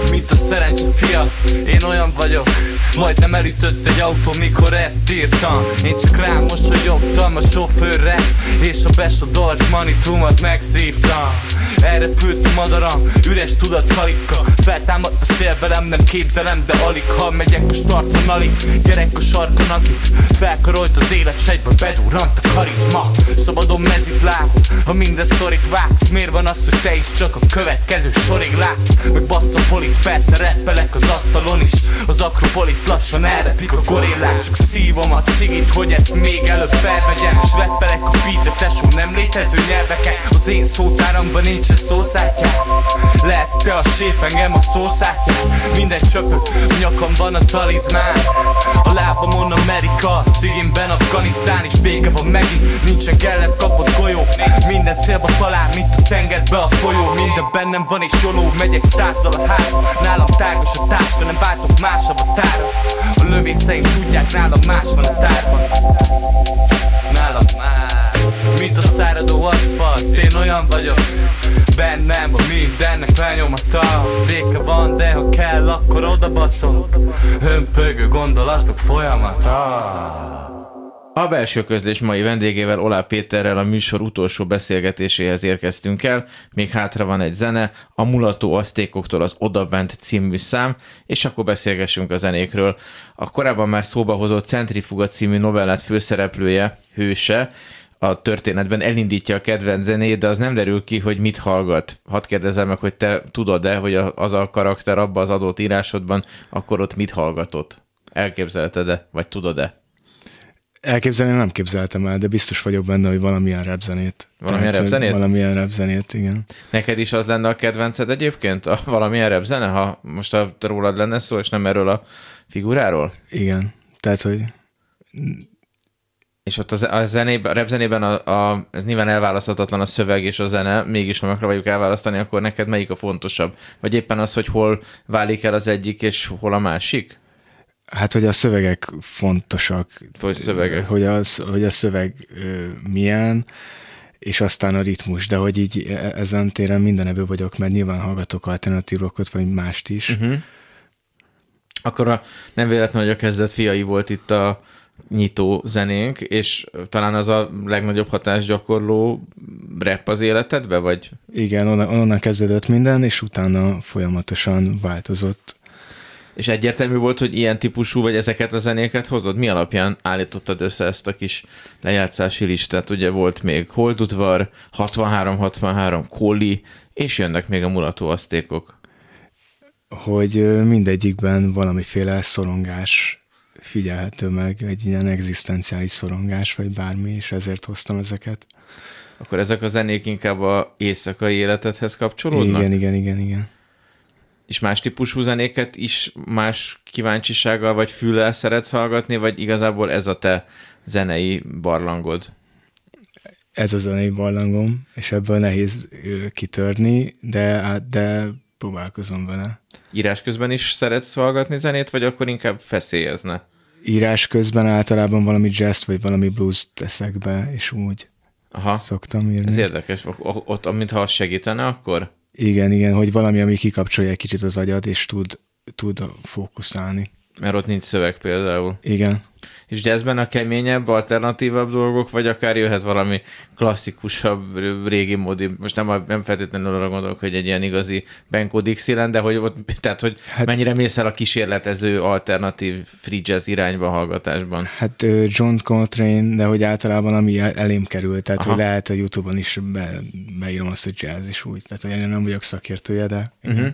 Mint a szerencse fia, én olyan vagyok Majdnem elütött egy autó, mikor ezt írtam. Én csak rám mosolyogtam a sofőrre És a besodolt manitumat megszívtam. Elrepült a madaram, üres tudat kalitka Feltámadt a szél velem, nem képzelem, de alig Ha megyek a starton alig Gyerek a sarkon, akit felkarolt az élet Sejtbe bedurrant a karizma. Szabadon lát, ha minden sztorit vágsz. Miért van az, hogy te is csak a következő sorig látsz? Meg bassz a polisz, persze reppelek az asztalon is. Az akropolis lassan elrepik a gorillák Csak szívom a cigit, hogy ezt még előbb felvegyem. És reppelek a beatre, tesó nem létező nyelveken Az én szótáramban nincs a szószátján Lehetsz te a séf, engem a szószátján Minden csöpő, nyakamban a talizmán. A lábamon Amerika, cigimben Afganisztán És béke van megint, nincsen kellett kapott golyó. Minden célba talál, mint a tengerbe a folyó? Minden bennem van és joló, megyek százal a ház. Nálam tágos a táska, nem váltok más avatára A lövészeim tudják, nálam más van a tárban. Nálam más Mint a száradó aszfalt, én olyan vagyok. Bennem a mindennek lenyomata. Béke van, de ha kell, akkor oda baszom. Hömpögő gondolatok folyamata A belső közlés mai vendégével, Olá Péterrel a műsor utolsó beszélgetéséhez érkeztünk el, még hátra van egy zene, a Mulató Asztékoktól az Odabent című szám, és akkor beszélgessünk a zenékről. A korábban már szóba hozott Centrifuga című novellát főszereplője, hőse, a történetben elindítja a kedvenc zenét, de az nem derül ki, hogy mit hallgat. Hadd kérdezem meg, hogy te tudod-e, hogy az a karakter abban az adott írásodban, akkor ott mit hallgatott? Elképzelted-e, vagy tudod-e? Elképzelni nem képzeltem el, de biztos vagyok benne, hogy valamilyen repzenét. Valamilyen repzenét? Valamilyen repzenét, igen. Neked is az lenne a kedvenced egyébként? A valamilyen repzene, ha most a rólad lenne szó, és nem erről a figuráról? Igen. Tehát, hogy és ott a, zenében, a repzenében a, a, ez nyilván elválaszthatatlan a szöveg és a zene, mégis ha akarjuk elválasztani, akkor neked melyik a fontosabb? Vagy éppen az, hogy hol válik el az egyik, és hol a másik? Hát, hogy a szövegek fontosak. Vagy szövegek. Hogy, az, hogy a szöveg milyen, és aztán a ritmus, de hogy így e, ezen téren mindenebből vagyok, mert nyilván hallgatok alternatív rockot, vagy mást is. Uh-huh. Akkor a, nem véletlen, hogy a kezdet fiai volt itt a nyitó zenénk, és talán az a legnagyobb hatás gyakorló rap az életedbe, vagy? Igen, onnan, onnan kezdődött minden, és utána folyamatosan változott. És egyértelmű volt, hogy ilyen típusú, vagy ezeket a zenéket hozod? Mi alapján állítottad össze ezt a kis lejátszási listát? Ugye volt még Holdudvar, 63-63, Kóli, és jönnek még a mulató asztékok. Hogy mindegyikben valamiféle szorongás figyelhető meg, egy ilyen egzisztenciális szorongás, vagy bármi, és ezért hoztam ezeket. Akkor ezek a zenék inkább a éjszakai életedhez kapcsolódnak? Igen, igen, igen, igen. És más típusú zenéket is más kíváncsisággal vagy füllel szeretsz hallgatni, vagy igazából ez a te zenei barlangod? Ez a zenei barlangom, és ebből nehéz kitörni, de, de próbálkozom vele. Írás közben is szeretsz hallgatni zenét, vagy akkor inkább feszélyezne? Írás közben általában valami jazz vagy valami blues teszek be, és úgy Aha. szoktam írni. Ez érdekes, ott, mintha az segítene, akkor? Igen, igen, hogy valami, ami kikapcsolja egy kicsit az agyad, és tud, tud fókuszálni. Mert ott nincs szöveg például. Igen. És jazzben a keményebb, alternatívabb dolgok, vagy akár jöhet valami klasszikusabb, régi módi, most nem, nem feltétlenül arra gondolok, hogy egy ilyen igazi Benko Dixieland, de hogy, ott, tehát, hogy hát, mennyire mész el a kísérletező alternatív free jazz irányba hallgatásban? Hát John Coltrane, de hogy általában ami elém kerül, tehát Aha. hogy lehet a Youtube-on is be, beírom azt, hogy jazz is úgy, tehát hogy én nem vagyok szakértője, de uh-huh.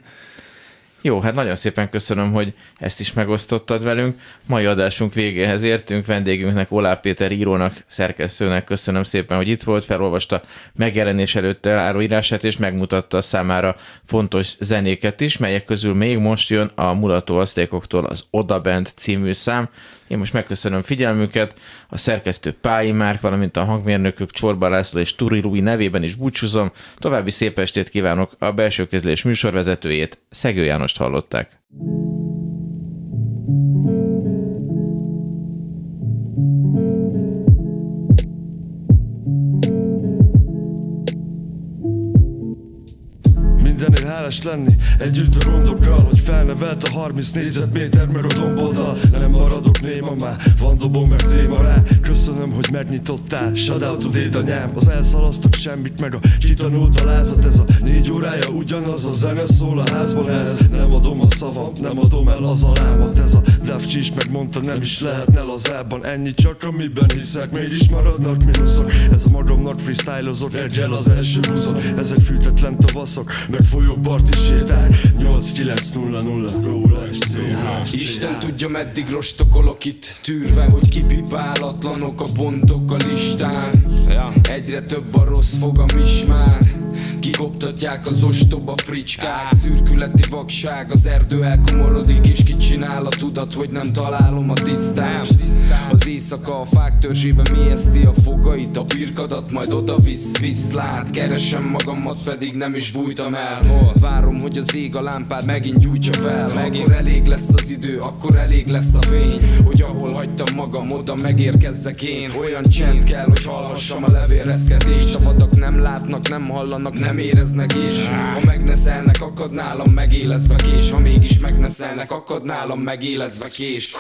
Jó, hát nagyon szépen köszönöm, hogy ezt is megosztottad velünk. Mai adásunk végéhez értünk, vendégünknek Olá Péter írónak, szerkesztőnek köszönöm szépen, hogy itt volt, felolvasta megjelenés előtt eláró és megmutatta számára fontos zenéket is, melyek közül még most jön a Mulató Asztékoktól az Odabent című szám, én most megköszönöm figyelmüket, a szerkesztő Pályi Márk, valamint a hangmérnökök Csorba László és Turi Rui nevében is búcsúzom. További szép estét kívánok a belső közlés műsorvezetőjét, Szegő Jánost hallották. Hálás lenni. Együtt a rondokkal, hogy felnevelt a 30 négyzetméter meg a domboldal Nem maradok néma már, van dobom meg téma rá. Köszönöm, hogy megnyitottál, shoutout a dédanyám Az elszalasztok semmit, meg a kitanult a lázat. Ez a négy órája ugyanaz a zene szól a házban. Ez Nem adom a szavam, nem adom el az alámat. Ez a Devcsi is megmondta, nem is lehetne lazában Ennyi csak amiben hiszek, mégis maradnak mínuszok. Ez a magamnak freestylozok, egyel az első buszon. Ezek fűtetlen tavaszok, meg folyó parti sétál 8900 róla és CH Isten tudja meddig rostokolok itt Tűrve, hogy kipipálatlanok a pontok a listán. Egyre több a rossz fogam is már. Kikoptatják az ostoba fricskák Szürkületi vakság, az erdő elkomorodik És kicsinál a tudat, hogy nem találom a tisztám Az éjszaka a fák törzsébe mélyezti a fogait A birkadat majd oda visz, visz. Lát Keresem magamat, pedig nem is bújtam el. Várom, hogy az ég a lámpád megint gyújtsa fel. Akkor elég lesz az idő, akkor elég lesz a fény. Hogy ahol hagytam magam, oda megérkezzek én. Olyan csend kell, hogy hallhassam a levélreszkedést A vadak nem látnak, nem hallanak, nem éreznek és Ha megneszelnek, akad nálam megélezve kés. Ha mégis megneszelnek, akad nálam megélezve kés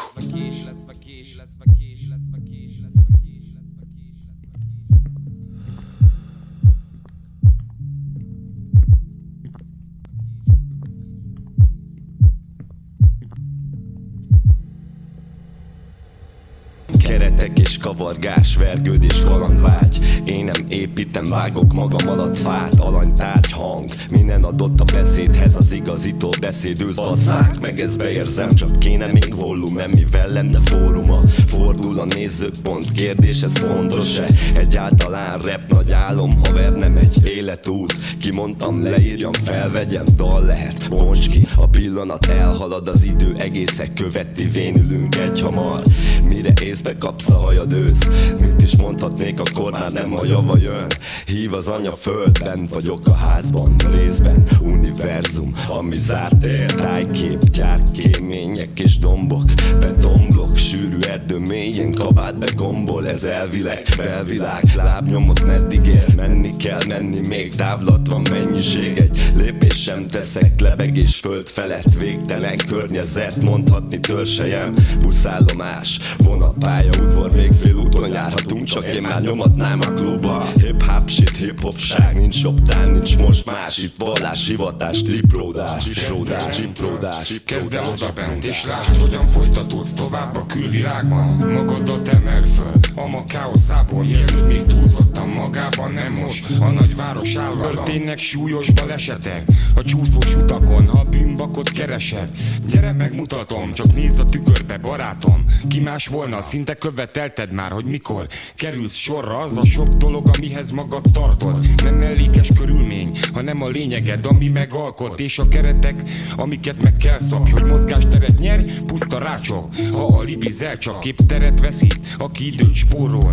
kavargás, vergődés, kalandvágy. Én nem építem, vágok magam alatt fát Alanytárgy, hang, minden adott a beszédhez Az igazító beszéd ősz basszák Meg ezt beérzem, csak kéne még volumen Mivel lenne fóruma, fordul a nézőpont Kérdés, ez fontos-e? Egyáltalán rap nagy álom, haver nem egy életút. Kimondtam, leírjam, felvegyem, dal lehet. Bonts ki, a pillanat elhalad Az idő egészek követi, vénülünk egy hamar. Mire észbe kapsz a hajad ősz Mit is mondhatnék, akkor már nem a java jön. Hív az anya föld, bent vagyok a házban Részben univerzum, ami zárt ér. Tájkép, gyárkémények és dombok Betonblok, erdő mélyen Kabát be gombol, ez elvileg Belvilág, lábnyomot meddig ér Menni kell, menni még távlat van mennyiség. Egy lépés sem teszek, lebegés föld felett Végtelen környezet, mondhatni törsejem Buszállomás, vonatpálya, udvar Még fél úton járhatunk, csak én már nyomatnám a klubba. Hip-hop shit, hip-hopság, nincs optán, nincs most más. Itt vallás, hivatás, tripródás, tripródás, tripródás Kezd el oda bent és lásd, hogyan folytatódsz tovább a külvilágban Magadat emel föl, a káoszából mielőtt még túlzottan magában nem most. A nagyváros állata Történnek súlyos balesetek. A csúszós utakon, ha bűnbakot keresed Gyere megmutatom, csak nézz a tükörbe barátom. Ki más volna, szinte követelted már, hogy mikor Kerülsz sorra. Az a sok dolog, amihez magad tartod. Nem mellékes körülmény, hanem a lényeged, ami megalkot. És a keretek, amiket meg kell szabj Hogy mozgásteret nyer, puszta rácsok. Ha a libizel csak épp teret veszít Aki időt spórol,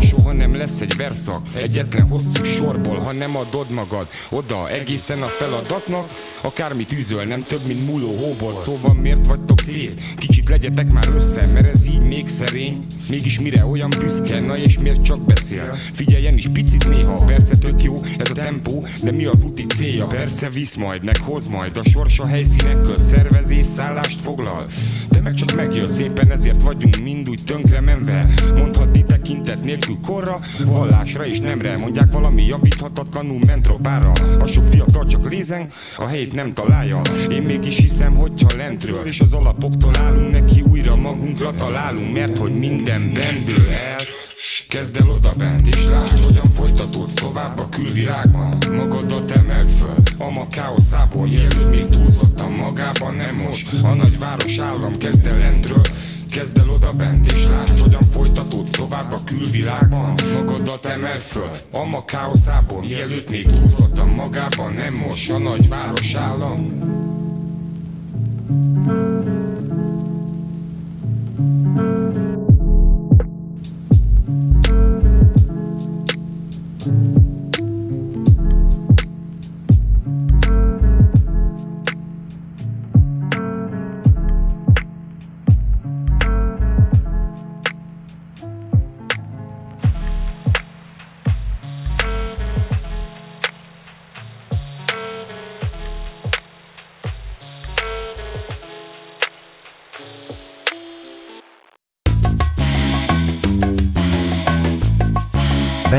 soha nem lesz egy verszak Egyetlen hosszú sorból, ha nem adod magad Oda egészen a feladatnak. Akármit űzöl, nem több, mint múló hóból Szóval miért vagytok szét? Kicsit legyetek már össze, mert ez így még szerény. Mégis mire olyan büszke, na és miért csak beszél? Figyeljen is picit néha, persze tök jó ez a tempó De mi az úti célja? Persze visz majd, meg hoz majd. A sorsa helyszínekkel szervezés, szállást foglal. De meg csak megjön szépen, ezért vagyunk mind úgy tönkre menve. Mondhatni tekintet nélkül korra, vallásra és nemre. Mondják valami javíthatatlanul ment robára A sok fiatal csak lézen, a helyét nem találja. Én mégis hiszem, hogyha lentről És az alapoktól állunk neki újra magunkra találunk Mert hogy minden bendő el. Kezd el oda bent és lásd, hogyan folytatódsz tovább a külvilágban. Magadat emelt föl, a ma káoszából Mielőtt még túlzottan magában nem most. A nagyváros állam kezd el lentről Kezd el oda bent és lásd, hogyan folytatódsz tovább a külvilágban. Magadat emelt föl, a ma káoszából Mielőtt még túlzottan magában nem most A nagyváros állam